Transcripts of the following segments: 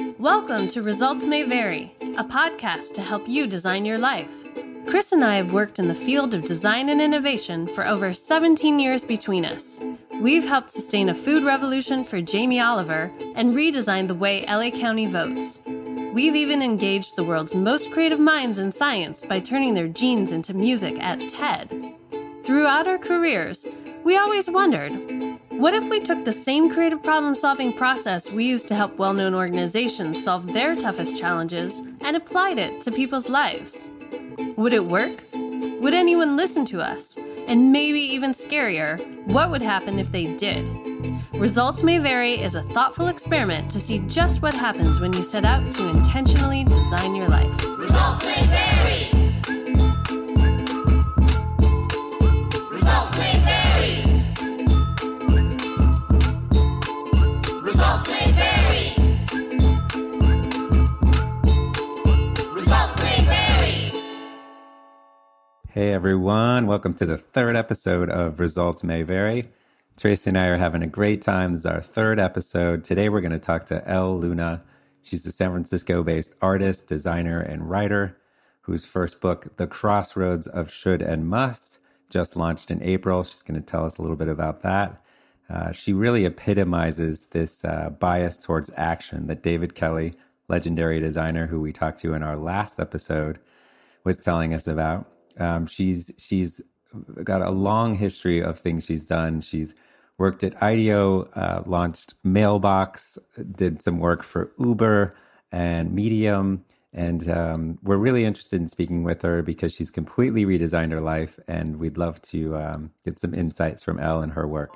Welcome to Results May Vary, a podcast to help you design your life. Chris and I have worked in the field of design and innovation for over 17 years between us. We've helped sustain a food revolution for Jamie Oliver and redesigned the way LA County votes. We've even engaged the world's most creative minds in science by turning their genes into music at TED. Throughout our careers, we always wondered what if we took the same creative problem solving process we use to help well known organizations solve their toughest challenges and applied it to people's lives? Would it work? Would anyone listen to us? And maybe even scarier, what would happen if they did? Results May Vary is a thoughtful experiment to see just what happens when you set out to intentionally design your life. Results may vary. Hey everyone, welcome to the third episode of Results May Vary. Tracy and I are having a great time. This is our third episode. Today we're going to talk to Elle Luna. She's a San Francisco based artist, designer, and writer whose first book, The Crossroads of Should and Must, just launched in April. She's going to tell us a little bit about that. Uh, she really epitomizes this uh, bias towards action that David Kelley, legendary designer who we talked to in our last episode, was telling us about. Um, she's she's got a long history of things she's done. She's worked at IDEO, uh, launched Mailbox, did some work for Uber and Medium, and um, we're really interested in speaking with her because she's completely redesigned her life, and we'd love to um, get some insights from Elle and her work.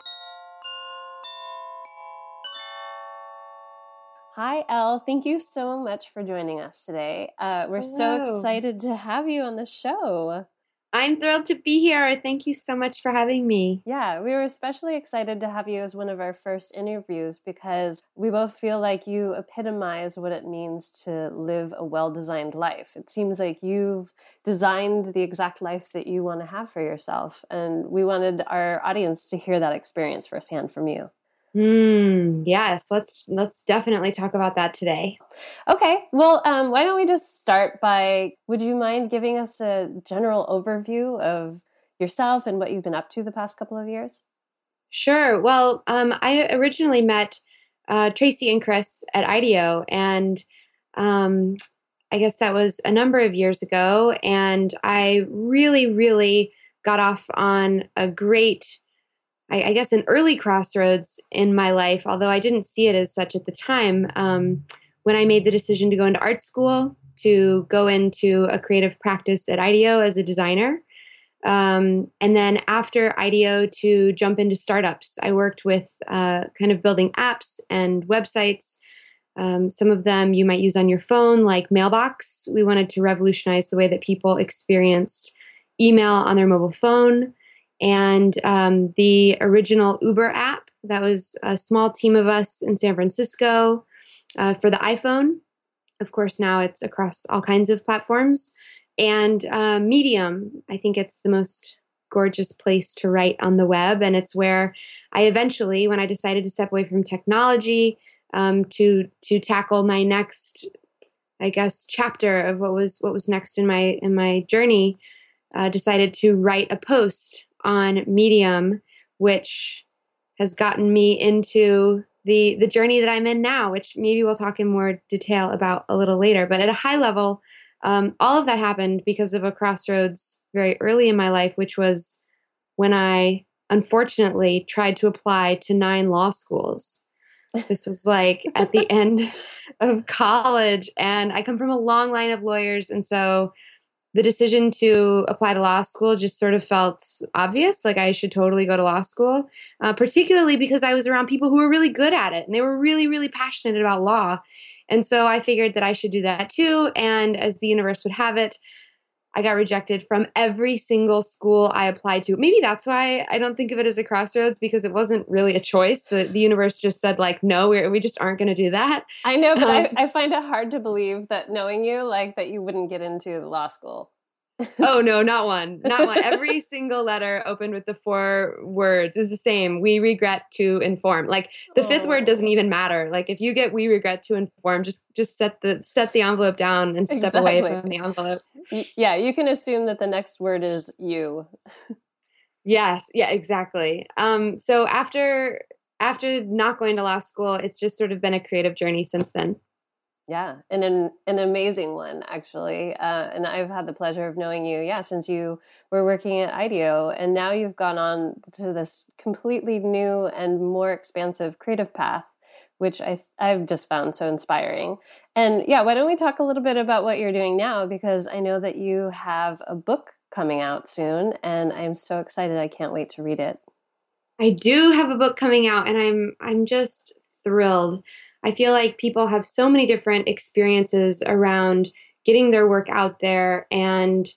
Hi, Elle. Thank you so much for joining us today. Uh, we're so excited to have you on the show. I'm thrilled to be here. Thank you so much for having me. Yeah, we were especially excited to have you as one of our first interviews because we both feel like you epitomize what it means to live a well designed life. It seems like you've designed the exact life that you want to have for yourself. And we wanted our audience to hear that experience firsthand from you. Hmm. Yes. Let's let's definitely talk about that today. Okay, well, um, why don't we just start by would you mind giving us a general overview of yourself and what you've been up to the past couple of years? Sure. Well, um, I originally met uh, Tracy and Chris at IDEO, and um, I guess that was a number of years ago. And I really, really got off on a great, I, I guess, an early crossroads in my life, although I didn't see it as such at the time. Um, when I made the decision to go into art school, to go into a creative practice at IDEO as a designer. Um, and then after IDEO to jump into startups. I worked with uh, kind of building apps and websites. Um, some of them you might use on your phone, like Mailbox. We wanted to revolutionize the way that people experienced email on their mobile phone. And um, the original Uber app, that was a small team of us in San Francisco uh, for the iPhone. Of course, now it's across all kinds of platforms and uh, Medium. I think it's the most gorgeous place to write on the web, and it's where I eventually, when I decided to step away from technology um, to to tackle my next, I guess, chapter of what was what was next in my in my journey, uh, decided to write a post on Medium, which has gotten me into the the journey that I'm in now, which maybe we'll talk in more detail about a little later. But at a high level, um, all of that happened because of a crossroads very early in my life, which was when I unfortunately tried to apply to nine law schools. This was like at the end of college, and I come from a long line of lawyers, and so the decision to apply to law school just sort of felt obvious like i should totally go to law school uh, particularly because i was around people who were really good at it and they were really really passionate about law. And so i figured that i should do that too and as the universe would have it i got rejected from every single school i applied to. Maybe that's why i don't think of it as a crossroads because it wasn't really a choice. The, the universe just said like no we're, we just aren't going to do that. I know, but Um, I, I find it hard to believe that knowing you, like that you wouldn't get into law school. Oh no, not one, not one. Every single letter opened with the four words. It was the same. We regret to inform. Like the fifth word doesn't Oh. even matter. Like if you get we regret to inform, just just set the set the envelope down and step away from the envelope. Yeah, you can assume that the next word is you. Yes, yeah, exactly. Um, so after after not going to law school, it's just sort of been a creative journey since then. Yeah, and an an amazing one actually. Uh, and I've had the pleasure of knowing you, yeah, since you were working at IDEO, and now you've gone on to this completely new and more expansive creative path, which I I've just found so inspiring. And yeah, why don't we talk a little bit about what you're doing now? Because I know that you have a book coming out soon, and I'm so excited. I can't wait to read it. I do have a book coming out and I'm I'm just thrilled. I feel like people have so many different experiences around getting their work out there and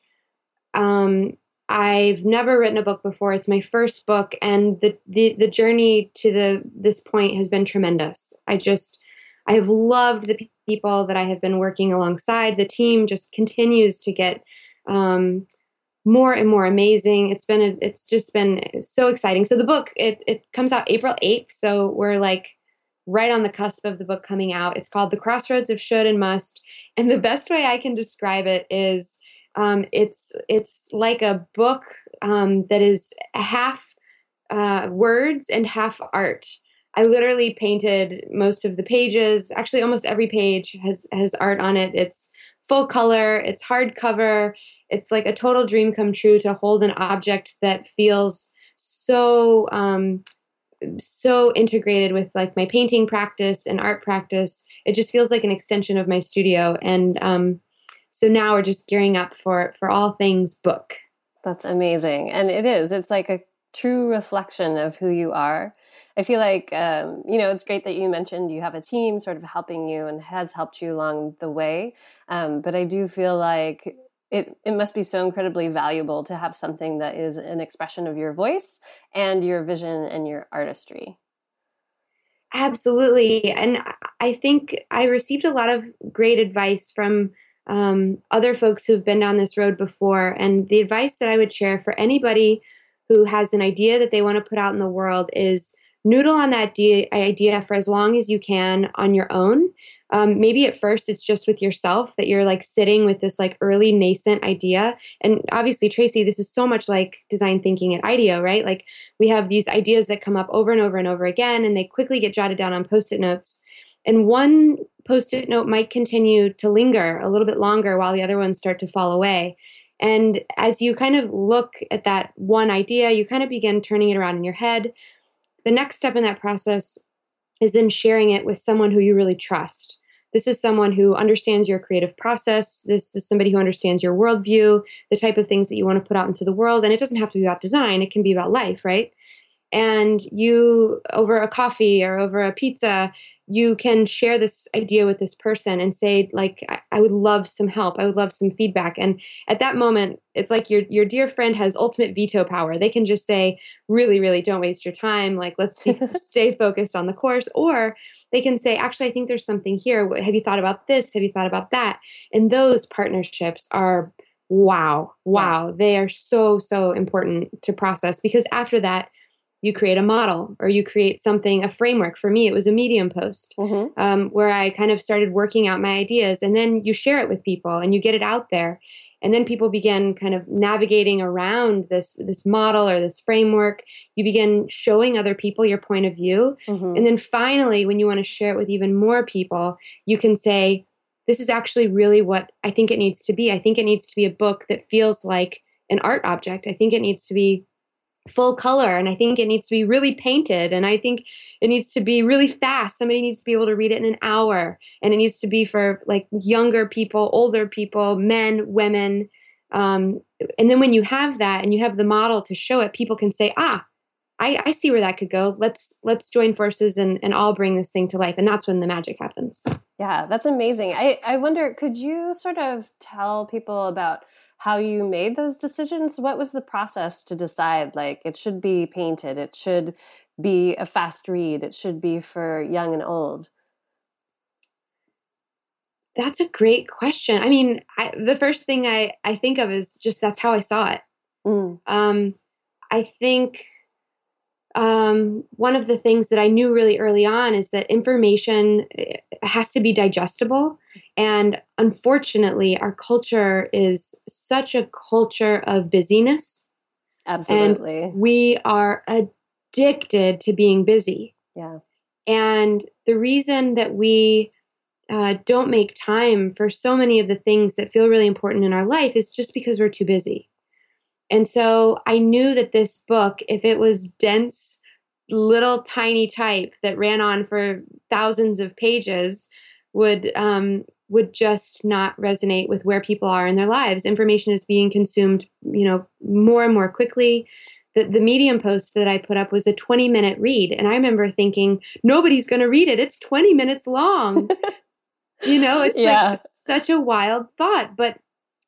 um I've never written a book before. It's my first book and the the the journey to the this point has been tremendous. I just I have loved the people that I have been working alongside. The team just continues to get um more and more amazing. It's been a, it's just been so exciting. So the book it it comes out April 8th, so we're like right on the cusp of the book coming out. It's called The Crossroads of Should and Must, and the best way I can describe it is um, it's it's like a book um, that is half uh, words and half art. I literally painted most of the pages. Actually, almost every page has has art on it. It's full color. It's hardcover it's like a total dream come true to hold an object that feels so um so integrated with like my painting practice and art practice it just feels like an extension of my studio and um so now we're just gearing up for for all things book That's amazing. And it is. It's like a true reflection of who you are. I feel like, um, you know, it's great that you mentioned you have a team sort of helping you and has helped you along the way. Um, but I do feel like it, it must be so incredibly valuable to have something that is an expression of your voice and your vision and your artistry. Absolutely. And I think I received a lot of great advice from um, other folks who've been down this road before. And the advice that I would share for anybody who has an idea that they want to put out in the world is noodle on that idea, idea for as long as you can on your own. Um, maybe at first it's just with yourself that you're like sitting with this like early nascent idea. And obviously, Tracy, this is so much like design thinking at IDEO, right? Like we have these ideas that come up over and over and over again, and they quickly get jotted down on post it notes. And one post it note might continue to linger a little bit longer while the other ones start to fall away. And as you kind of look at that one idea, you kind of begin turning it around in your head. The next step in that process is in sharing it with someone who you really trust. This is someone who understands your creative process. This is somebody who understands your worldview, the type of things that you want to put out into the world. And it doesn't have to be about design, it can be about life, right? And you, over a coffee or over a pizza, you can share this idea with this person and say, like, I, I would love some help. I would love some feedback. And at that moment, it's like your your dear friend has ultimate veto power. They can just say, really, really, don't waste your time. Like, let's stay, stay focused on the course. Or they can say, actually, I think there's something here. Have you thought about this? Have you thought about that? And those partnerships are wow, wow. They are so, so important to process because after that, you create a model or you create something, a framework. For me, it was a Medium post Mm-hmm. um, where I kind of started working out my ideas, and then you share it with people and you get it out there, and then people begin kind of navigating around this this model or this framework. You begin showing other people your point of view, Mm-hmm. and then finally, when you want to share it with even more people, you can say, This is actually really what I think it needs to be. I think it needs to be a book that feels like an art object. I think it needs to be full color and I think it needs to be really painted and I think it needs to be really fast. Somebody needs to be able to read it in an hour and it needs to be for like younger people, older people, men, women. Um, and then when you have that and you have the model to show it, people can say, ah, I, I see where that could go. Let's let's join forces and, and all bring this thing to life. And that's when the magic happens. Yeah, that's amazing. I, I wonder, could you sort of tell people about how you made those decisions? What was the process to decide, like, it should be painted, it should be a fast read, it should be for young and old? that's a great question. I mean, I, the first thing I, I think of is just that's how I saw it. Mm. Um, I think um, one of the things that I knew really early on is that information eh, has to be digestible. And unfortunately, our culture is such a culture of busyness. Absolutely. We are addicted to being busy. yeah. And the reason that we uh, don't make time for so many of the things that feel really important in our life is just because we're too busy. And so I knew that this book, if it was dense, little tiny type that ran on for thousands of pages, would um, would just not resonate with where people are in their lives. Information is being consumed, you know, more and more quickly. The, the Medium post that I put up was a 20 minute read. And I remember thinking, nobody's going to read it. It's 20 minutes long. you know, it's Yeah. like such a wild thought. But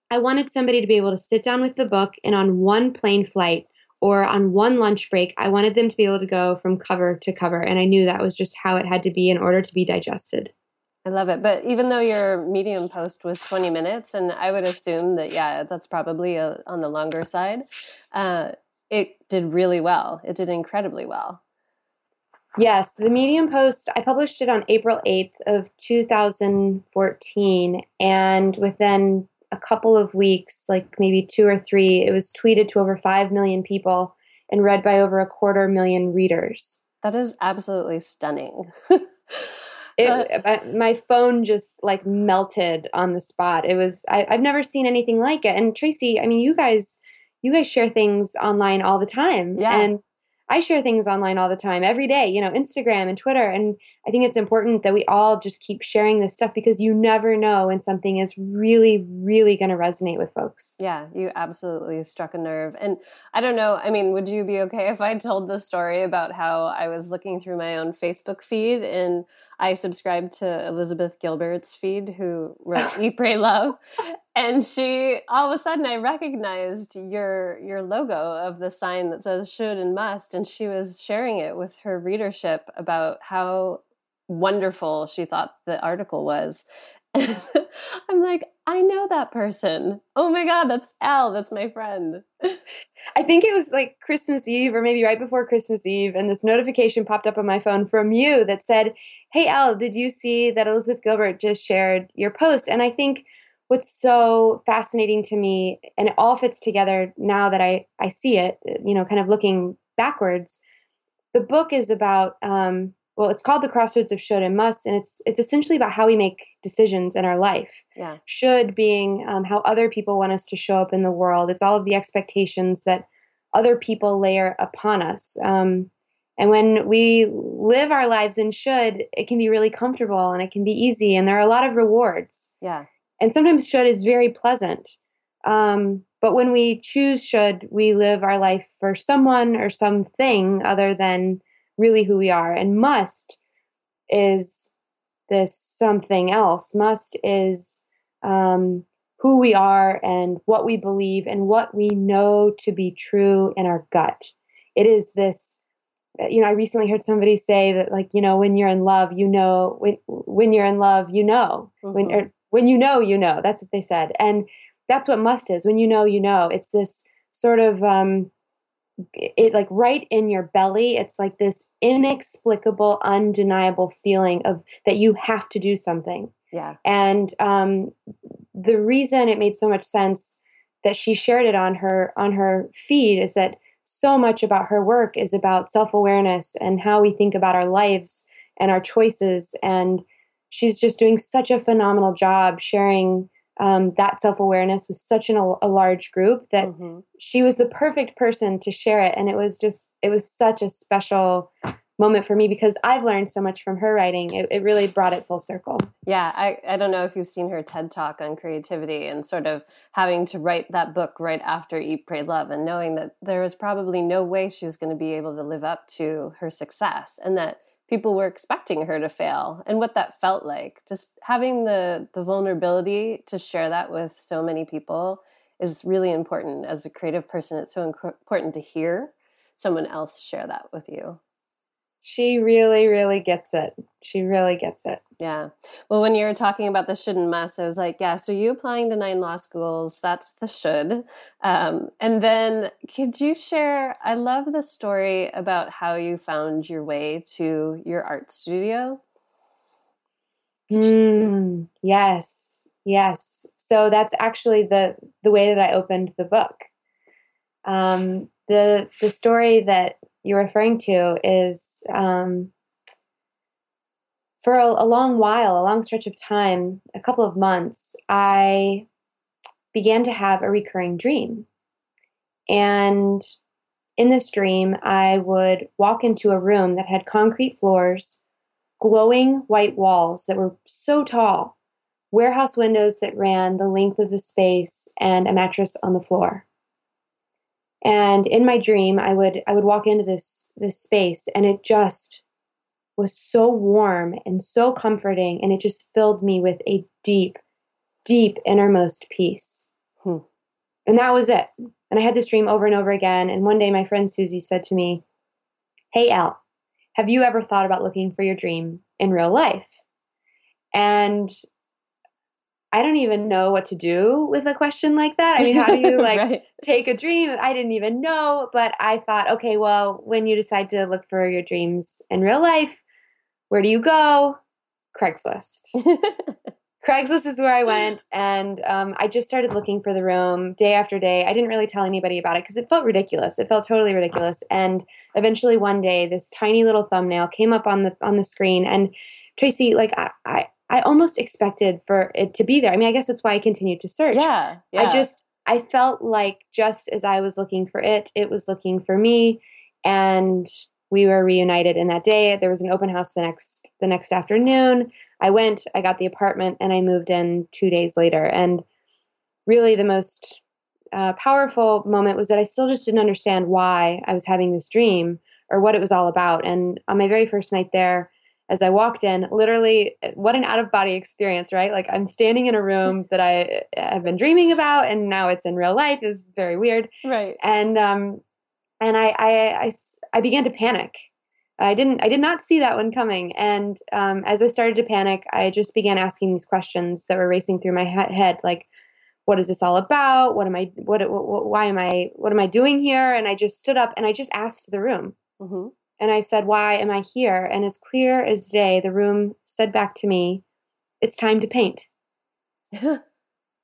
I wanted somebody to be able to sit down with the book and on one plane flight or on one lunch break, I wanted them to be able to go from cover to cover. And I knew that was just how it had to be in order to be digested. I love it. But even though your medium post was 20 minutes, and I would assume that, yeah, that's probably a, on the longer side, uh, it did really well. It did incredibly well. Yes, the Medium post, I published it on April 8th of 2014 and within a couple of weeks, like maybe 2 or 3, it was tweeted to over 5 million people and read by over a quarter million readers. That is absolutely stunning. It, uh, my- my phone just like melted on the spot. It was I, I've never seen anything like it. And Tracy, I mean, you guys, you guys share things online all the time, Yeah. and I share things online all the time, every day. You know, Instagram and Twitter. And I think it's important that we all just keep sharing this stuff because you never know when something is really, really going to resonate with folks. Yeah, you absolutely struck a nerve. And I don't know, I mean, would you be okay if I told the story about how I was looking through my own Facebook feed and I subscribed to Elizabeth Gilbert's feed, who wrote Eat, Pray, Love. And she, all of a sudden, I recognized your your logo of the sign that says should and must. And she was sharing it with her readership about how wonderful she thought the article was. I'm like, I know that person. Oh my God, that's Elle. That's my friend. I think it was like Christmas Eve or maybe right before Christmas Eve, and this notification popped up on my phone from you that said, Hey, Elle, did you see that Elizabeth Gilbert just shared your post? And I think what's so fascinating to me, and it all fits together now that I, I see it, you know, kind of looking backwards, the book is about, um, well, it's called The Crossroads of Should and Must, and it's it's essentially about how we make decisions in our life Yeah. should being um, how other people want us to show up in the world. It's all of the expectations that other people layer upon us. Um, and when we live our lives in should, it can be really comfortable and it can be easy, and there are a lot of rewards. Yeah. And sometimes should is very pleasant. Um, but when we choose should, we live our life for someone or something other than really who we are. And must is this something else. Must is um, who we are and what we believe and what we know to be true in our gut. It is this, uh, you know, I recently heard somebody say that, like, you know, when you're in love, you know, when when you're in love, you know, when Mhm. or when you know, you know. That's what they said, and that's what must is. When you know, you know. It's this sort of um, it like right in your belly it's like this inexplicable undeniable feeling of that you have to do something Yeah. and um, the reason it made so much sense that she shared it on her on her feed is that so much about her work is about self-awareness and how we think about our lives and our choices and she's just doing such a phenomenal job sharing um, that self-awareness with such an, a large group that Mhm. she was the perfect person to share it. And it was just it was such a special moment for me because i've learned so much from her writing. It, it really brought it full circle. Yeah, I, I don't know if you've seen her TED talk on creativity and sort of having to write that book right after Eat, Pray, Love and knowing that there was probably no way she was going to be able to live up to her success and that people were expecting her to fail and what that felt like. Just having the, the vulnerability to share that with so many people is really important. As a creative person, it's so important to hear someone else share that with you. She really, really gets it. She really gets it. Yeah. Well, when you were talking about the should and must, I was like, yeah, so you applying to nine law schools, that's the should. Um, and then could you share? I love the story about how you found your way to your art studio. Mm, yes, yes. So that's actually the the way that I opened the book. Um, the the story that you're referring to is um, for a, a long while, a long stretch of time, a couple of months, I began to have a recurring dream. And in this dream, I would walk into a room that had concrete floors, glowing white walls that were so tall, warehouse windows that ran the length of the space, and a mattress on the floor. And in my dream, I would I would walk into this this space, and it just was so warm and so comforting, and it just filled me with a deep, deep innermost peace. Hmm. And that was it. And I had this dream over and over again. And one day, my friend Susie said to me, Hey, Elle have you ever thought about looking for your dream in real life? And I don't even know what to do with a question like that. I mean, how do you like right. take a dream? I didn't even know, but I thought, okay, well, when you decide to look for your dreams in real life, where do you go? Craigslist. Craigslist is where I went, and um, I just started looking for the room day after day. I didn't really tell anybody about it because it felt ridiculous. It felt totally ridiculous. And eventually, one day, this tiny little thumbnail came up on the on the screen, and Tracy, like I, I, I almost expected for it to be there. I mean, I guess that's why I continued to search. yeah, yeah. I just I felt like just as I was looking for it, it was looking for me, and we were reunited in that day. There was an open house the next the next afternoon. I went, I got the apartment, and I moved in two days later. And really, the most uh, powerful moment was that I still just didn't understand why I was having this dream or what it was all about. And on my very first night there, as I walked in, literally, what an out of body experience, right? Like I'm standing in a room that I have been dreaming about, and now it's in real life. is very weird. right. And um, and I I I began to panic. I didn't I did not see that one coming. And um, as I started to panic, I just began asking these questions that were racing through my head, like, "What is this all about? What am I? What, what? Why am I? What am I doing here?" And I just stood up and I just asked the room. hmm And I said, Why am I here? And as clear as day, the room said back to me, It's time to paint.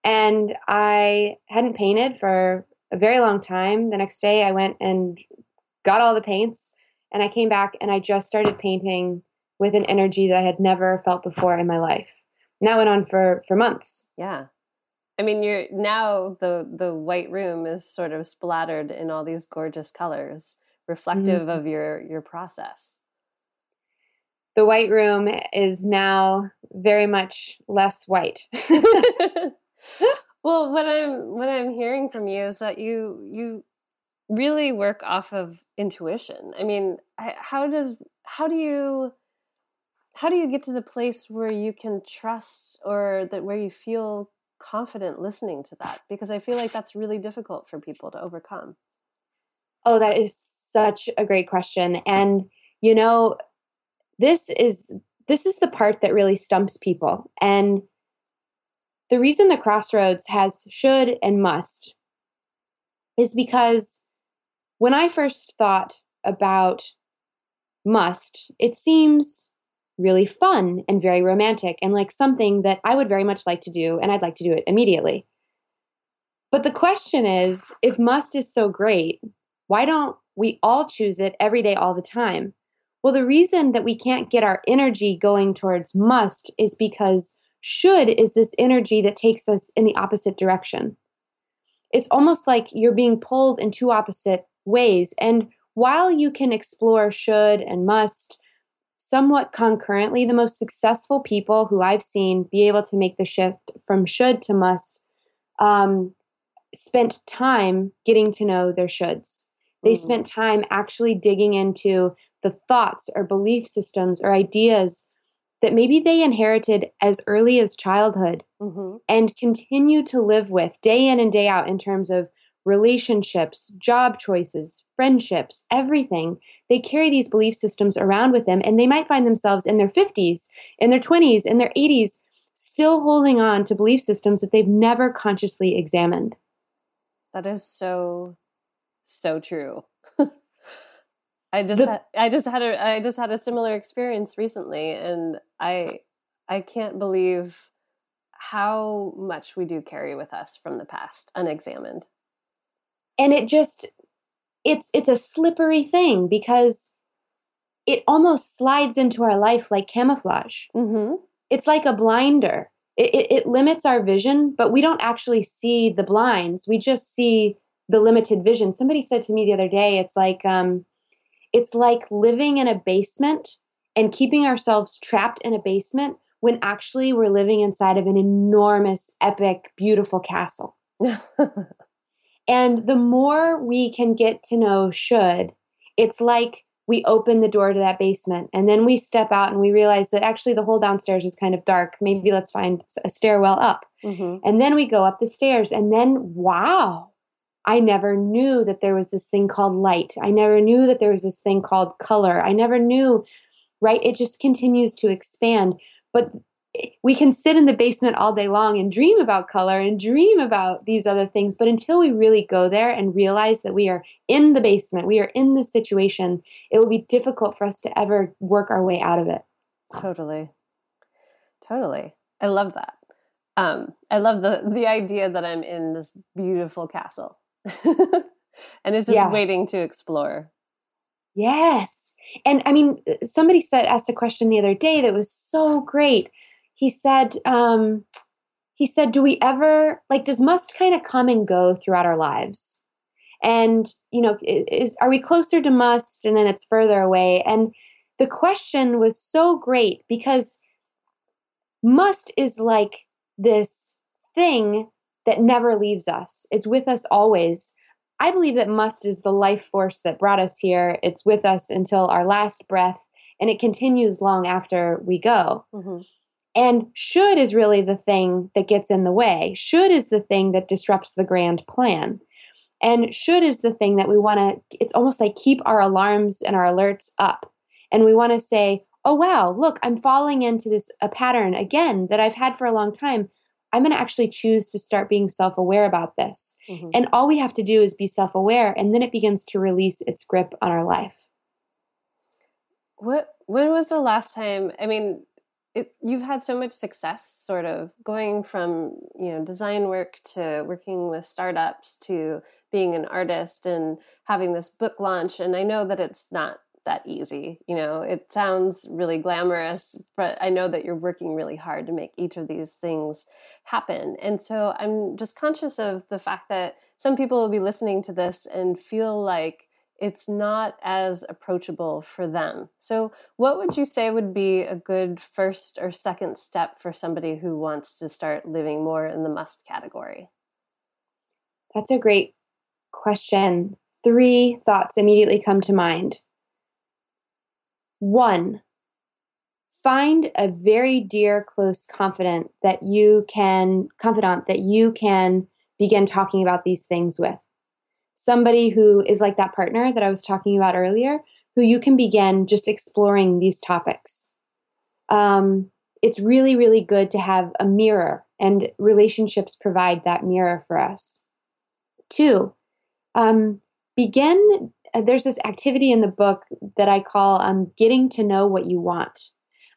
And I hadn't painted for a very long time. The next day, I went and got all the paints, and I came back and I just started painting with an energy that I had never felt before in my life. And that went on for, for months. yeah. I mean, you're now the the white room is sort of splattered in all these gorgeous colors, reflective Mm-hmm. of your your process. The white room is now very much less white. well, what I'm what I'm hearing from you is that you you really work off of intuition. I mean, I, how does how do you how do you get to the place where you can trust or that where you feel confident listening to that? Because I feel like that's really difficult for people to overcome. Oh, that is such a great question. And you know, this is this is the part that really stumps people. And the reason the crossroads has should and must is because when I first thought about must, it seems really fun and very romantic and like something that I would very much like to do and I'd like to do it immediately. But the question is if must is so great, why don't we all choose it every day, all the time? Well, the reason that we can't get our energy going towards must is because should is this energy that takes us in the opposite direction. It's almost like you're being pulled in two opposite ways. And while you can explore should and must somewhat concurrently, the most successful people who I've seen be able to make the shift from should to must um, spent time getting to know their shoulds. They Mhm. spent time actually digging into the thoughts or belief systems or ideas that maybe they inherited as early as childhood Mhm. and continue to live with day in and day out in terms of relationships, job choices, friendships, everything. They carry these belief systems around with them, and they might find themselves in their 50s, in their 20s, in their 80s, still holding on to belief systems that they've never consciously examined. That is so, so true. I just The- had, I just had a I just had a similar experience recently and I I can't believe how much we do carry with us from the past unexamined. and it just it's it's a slippery thing because it almost slides into our life like camouflage Mhm. it's like a blinder it, it, it limits our vision but we don't actually see the blinds we just see the limited vision somebody said to me the other day it's like um it's like living in a basement and keeping ourselves trapped in a basement when actually we're living inside of an enormous epic beautiful castle and the more we can get to know should, it's like we open the door to that basement and then we step out and we realize that actually the whole downstairs is kind of dark. Maybe let's find a stairwell up. Mhm. And then we go up the stairs and then wow, I never knew that there was this thing called light. I never knew that there was this thing called color. I never knew, right? It just continues to expand. But we can sit in the basement all day long and dream about color and dream about these other things. But until we really go there and realize that we are in the basement, we are in the situation, it will be difficult for us to ever work our way out of it. Totally. Totally. I love that. Um, I love the the idea that I'm in this beautiful castle. and it's just Yeah. waiting to explore. Yes. And I mean, somebody said, asked a question the other day that was so great. He said, um, he said, do we ever, like, does must kind of come and go throughout our lives? And, you know, is, are we closer to must and then it's further away? And the question was so great because must is like this thing that never leaves us. It's with us always. I believe that must is the life force that brought us here. It's with us until our last breath, and it continues long after we go. Mhm. And should is really the thing that gets in the way. Should is the thing that disrupts the grand plan. And should is the thing that we want to, it's almost like keep our alarms and our alerts up. And we want to say, oh, wow, look, I'm falling into this a pattern again that I've had for a long time. I'm going to actually choose to start being self aware about this. Mhm. And all we have to do is be self aware, and then it begins to release its grip on our life. What when was the last time? I mean, it, you've had so much success, sort of going from you know design work to working with startups to being an artist and having this book launch. And I know that it's not that easy. You know, it sounds really glamorous, but I know that you're working really hard to make each of these things happen. And so I'm just conscious of the fact that some people will be listening to this and feel like it's not as approachable for them. So, what would you say would be a good first or second step for somebody who wants to start living more in the must category? That's a great question. Three thoughts immediately come to mind. One, find a very dear, close confidant that you can confidant that you can begin talking about these things with. Somebody who is like that partner that I was talking about earlier, who you can begin just exploring these topics. Um, it's really, really good to have a mirror, and relationships provide that mirror for us. Two, um, begin. Uh, there's this activity in the book that I call um, getting to know what you want.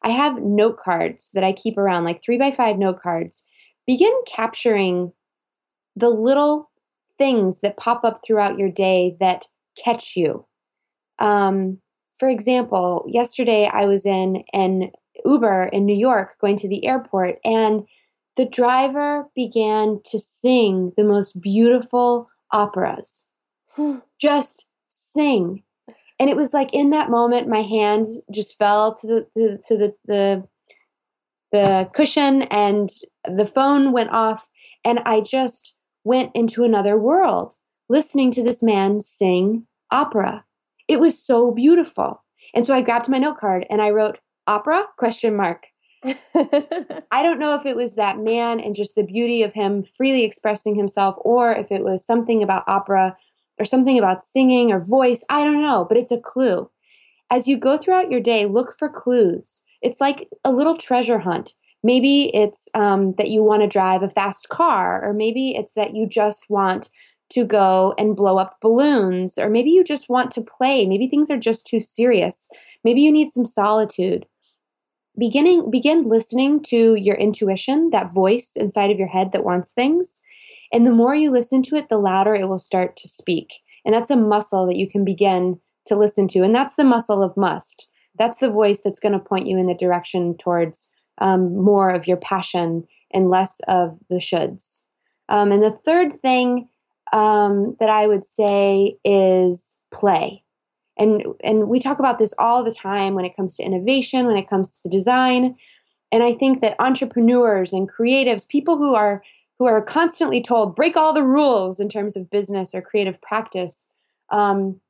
I have note cards that I keep around, like three by five note cards. Begin capturing the little things that pop up throughout your day that catch you. Um, for example, yesterday I was in an Uber in New York going to the airport, and the driver began to sing the most beautiful operas. Just sing. And it was like in that moment, my hand just fell to the to, to the, the the cushion, and the phone went off, and I just went into another world, listening to this man sing opera. It was so beautiful. And so I grabbed my note card and I wrote opera question mark I don't know if it was that man and just the beauty of him freely expressing himself, or if it was something about opera or something about singing or voice. I don't know, but it's a clue. As you go throughout your day, look for clues. It's like a little treasure hunt. Maybe it's um, that you want to drive a fast car, or maybe it's that you just want to go and blow up balloons, or maybe you just want to play. Maybe things are just too serious. Maybe you need some solitude. Beginning, begin listening to your intuition, that voice inside of your head that wants things. And the more you listen to it, the louder it will start to speak. And that's a muscle that you can begin to listen to. And that's the muscle of must. That's the voice that's going to point you in the direction towards um, more of your passion and less of the shoulds. Um, and the third thing um, that I would say is play. And, and we talk about this all the time when it comes to innovation, when it comes to design. And I think that entrepreneurs and creatives, people who are who are constantly told break all the rules in terms of business or creative practice, um,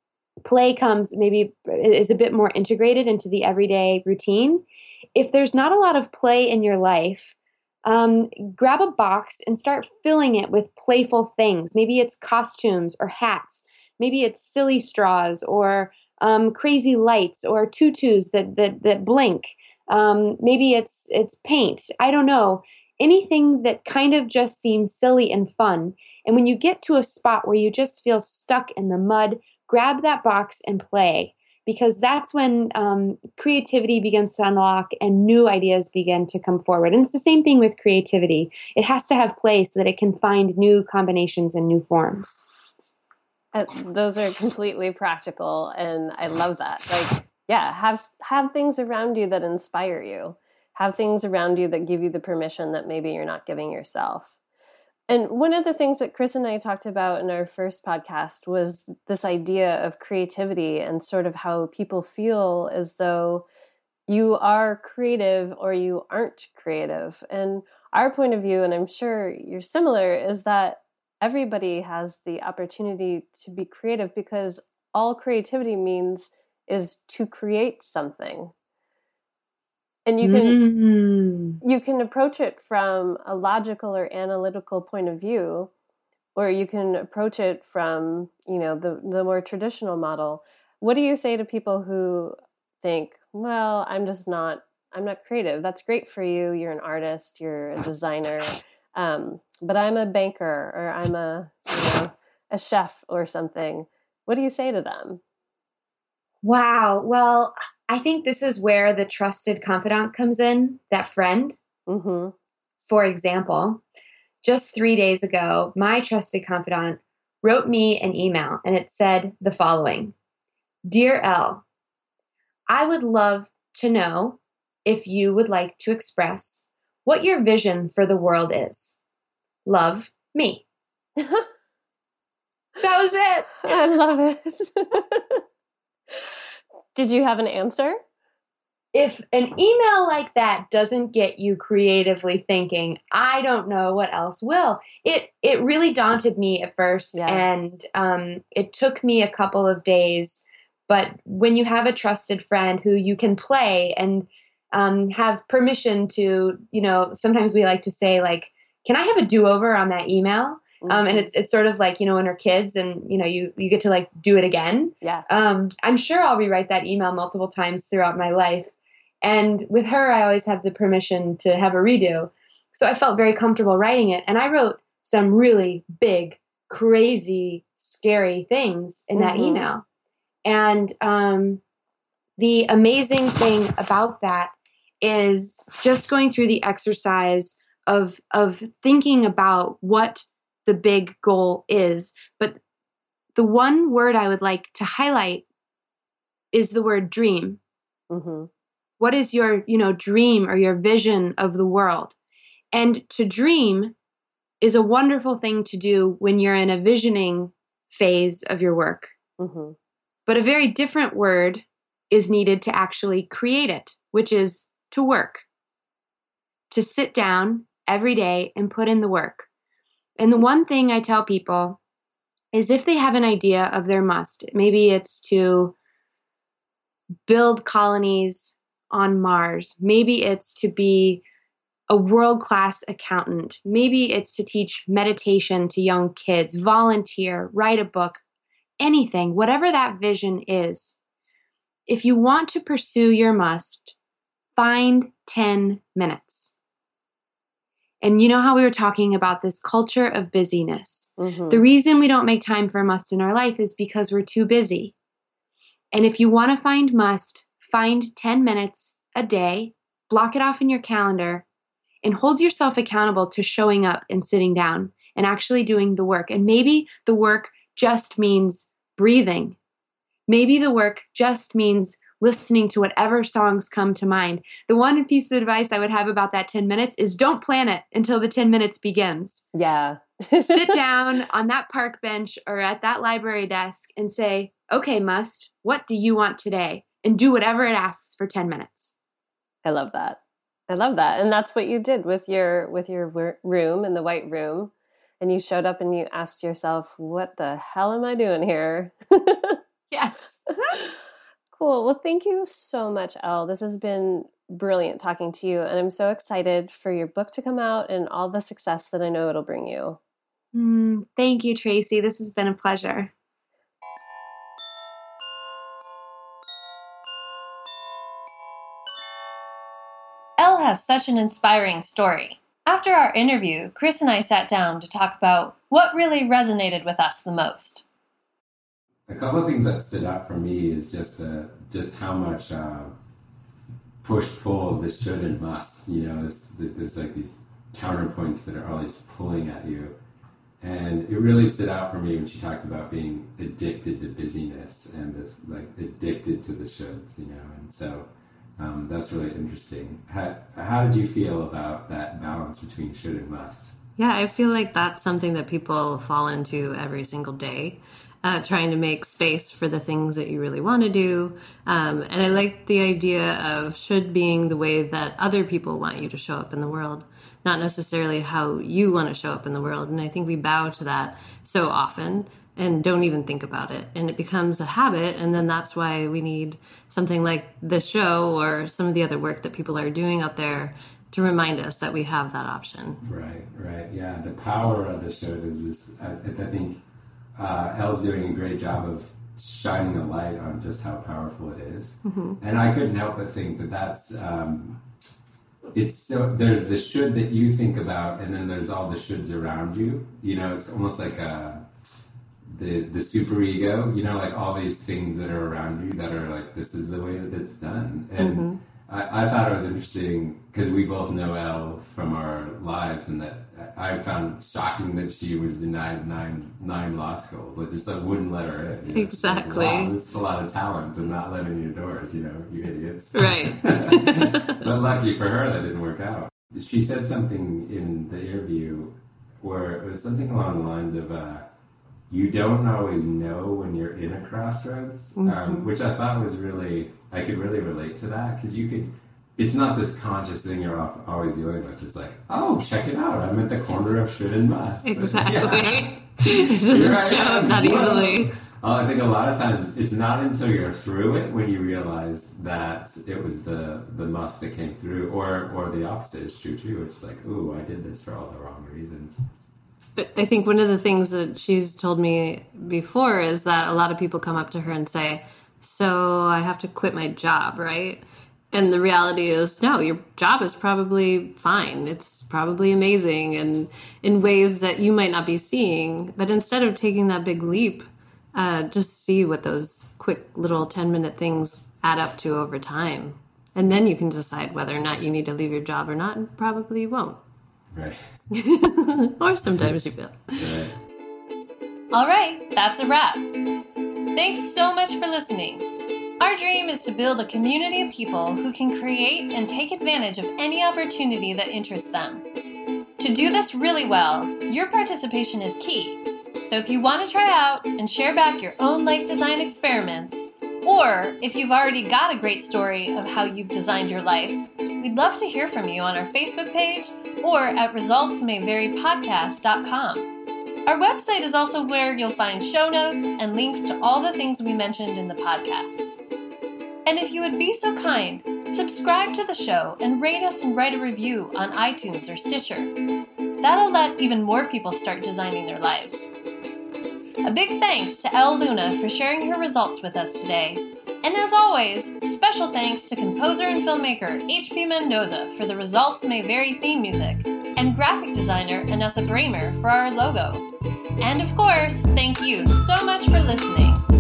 play comes maybe is a bit more integrated into the everyday routine. If there's not a lot of play in your life, um, grab a box and start filling it with playful things. Maybe it's costumes or hats. Maybe it's silly straws or um, crazy lights or tutus that that that blink. Um, maybe it's it's paint. I don't know. Anything that kind of just seems silly and fun. And when you get to a spot where you just feel stuck in the mud, grab that box and play because that's when um, creativity begins to unlock and new ideas begin to come forward. And it's the same thing with creativity. It has to have play so that it can find new combinations and new forms. Uh, those are completely practical, and I love that. Like, yeah, have have things around you that inspire you. Have things around you that give you the permission that maybe you're not giving yourself. And one of the things that Chris and I talked about in our first podcast was this idea of creativity and sort of how people feel as though you are creative or you aren't creative. And our point of view, and I'm sure you're similar, is that everybody has the opportunity to be creative because all creativity means is to create something and you can mm. you can approach it from a logical or analytical point of view or you can approach it from you know the the more traditional model. What do you say to people who think well i'm just not i'm not creative. That's great for you. You're an artist. You're a designer. Um, but i'm a banker or i'm a you know a chef or something. What do you say to them? Wow. Well I think this is where the trusted confidant comes in, that friend. Mm-hmm. For example, just three days ago, my trusted confidant wrote me an email and it said the following Dear Elle, I would love to know if you would like to express what your vision for the world is. Love me. that was it. I love it. Did you have an answer? If an email like that doesn't get you creatively thinking, I don't know what else will. It it really daunted me at first, yeah. and um, it took me a couple of days. But when you have a trusted friend who you can play and um, have permission to, you know, sometimes we like to say like, "Can I have a do over on that email?" Um, and mm-hmm. it's it's sort of like you know when we're kids and you know you you get to like do it again. Yeah. Um, I'm sure I'll rewrite that email multiple times throughout my life, and with her I always have the permission to have a redo. So I felt very comfortable writing it, and I wrote some really big, crazy, scary things in that mm-hmm. email. And um, the amazing thing about that is just going through the exercise of of thinking about what the big goal is. But the one word I would like to highlight is the word dream. Mm-hmm. What is your, you know, dream or your vision of the world? And to dream is a wonderful thing to do when you're in a visioning phase of your work. Mm-hmm. But a very different word is needed to actually create it, which is to work. To sit down every day and put in the work. And the one thing I tell people is if they have an idea of their must, maybe it's to build colonies on Mars. Maybe it's to be a world class accountant. Maybe it's to teach meditation to young kids, volunteer, write a book, anything, whatever that vision is. If you want to pursue your must, find 10 minutes. And you know how we were talking about this culture of busyness. Mhm. The reason we don't make time for must in our life is because we're too busy. And if you want to find must, find 10 minutes a day, block it off in your calendar, and hold yourself accountable to showing up and sitting down and actually doing the work. And maybe the work just means breathing. Maybe the work just means listening to whatever songs come to mind. The one piece of advice I would have about that 10 minutes is don't plan it until the 10 minutes begins yeah. sit down on that park bench or at that library desk and say, okay, must, what do you want today? And do whatever it asks for 10 minutes. I love that. I love that. And that's what you did with your with your room in the white room. And you showed up and you asked yourself, "What the hell am I doing here?" Yes. cool. Well, thank you so much, Elle. This has been brilliant talking to you, and I'm so excited for your book to come out and all the success that I know it'll bring you. Mm, thank you, Tracy. This has been a pleasure. Elle has such an inspiring story. After our interview, Chris and I sat down to talk about what really resonated with us the most. A couple of things that stood out for me is just uh, just how much uh, push pull this should and must. You know, there's like these counterpoints that are always pulling at you, and it really stood out for me when she talked about being addicted to busyness and this like addicted to the shoulds. You know, and so um, that's really interesting. How, how did you feel about that balance between should and must? Yeah, I feel like that's something that people fall into every single day. Uh, trying to make space for the things that you really want to do. Um, and I like the idea of should being the way that other people want you to show up in the world, not necessarily how you want to show up in the world. And I think we bow to that so often and don't even think about it. And it becomes a habit. And then that's why we need something like this show or some of the other work that people are doing out there to remind us that we have that option. Right, right, yeah. The power of the show is this. I, I think uh, Elle's doing a great job of shining a light on just how powerful it is. and I couldn't help but think that that's. Um, it's so there's the should that you think about, and then there's all the shoulds around you. You know, it's almost like a the the super ego. You know, like all these things that are around you that are like this is the way that it's done, and. I, I thought it was interesting because we both know Elle from our lives, and that I found shocking that she was denied nine nine law schools. Like just like wouldn't let her in. You know, it's like, wow, this is a lot of talent and not letting you doors. You know, you idiots. Right. but lucky for her, that didn't work out. She said something in the interview where it was something along the lines of. Uh, you don't always know when you're in a crossroads, um, which I thought was really, I could really relate to that because you could, it's not this conscious thing you're off, always dealing with. It's like, oh, check it out. I'm at the corner of should and must. Exactly. Yeah. it doesn't show up that Whoa. easily. Oh, I think a lot of times it's not until you're through it when you realize that it was the the must that came through, or or the opposite is true too. It's like, ooh, I did this for all the wrong reasons. But I think one of the things that she's told me before is that a lot of people come up to her and say, So I have to quit my job, right? And the reality is, no, your job is probably fine. It's probably amazing and in ways that you might not be seeing. But instead of taking that big leap, uh, just see what those quick little 10 minute things add up to over time. And then you can decide whether or not you need to leave your job or not, and probably you won't. Right. or sometimes you will. Right. All right, that's a wrap. Thanks so much for listening. Our dream is to build a community of people who can create and take advantage of any opportunity that interests them. To do this really well, your participation is key. So if you want to try out and share back your own life design experiments, or if you've already got a great story of how you've designed your life, we'd love to hear from you on our Facebook page or at resultsmayvarypodcast.com. Our website is also where you'll find show notes and links to all the things we mentioned in the podcast. And if you would be so kind, Subscribe to the show and rate us and write a review on iTunes or Stitcher. That'll let even more people start designing their lives. A big thanks to Elle Luna for sharing her results with us today. And as always, special thanks to composer and filmmaker H.P. Mendoza for the Results May Vary theme music, and graphic designer Anessa Bramer for our logo. And of course, thank you so much for listening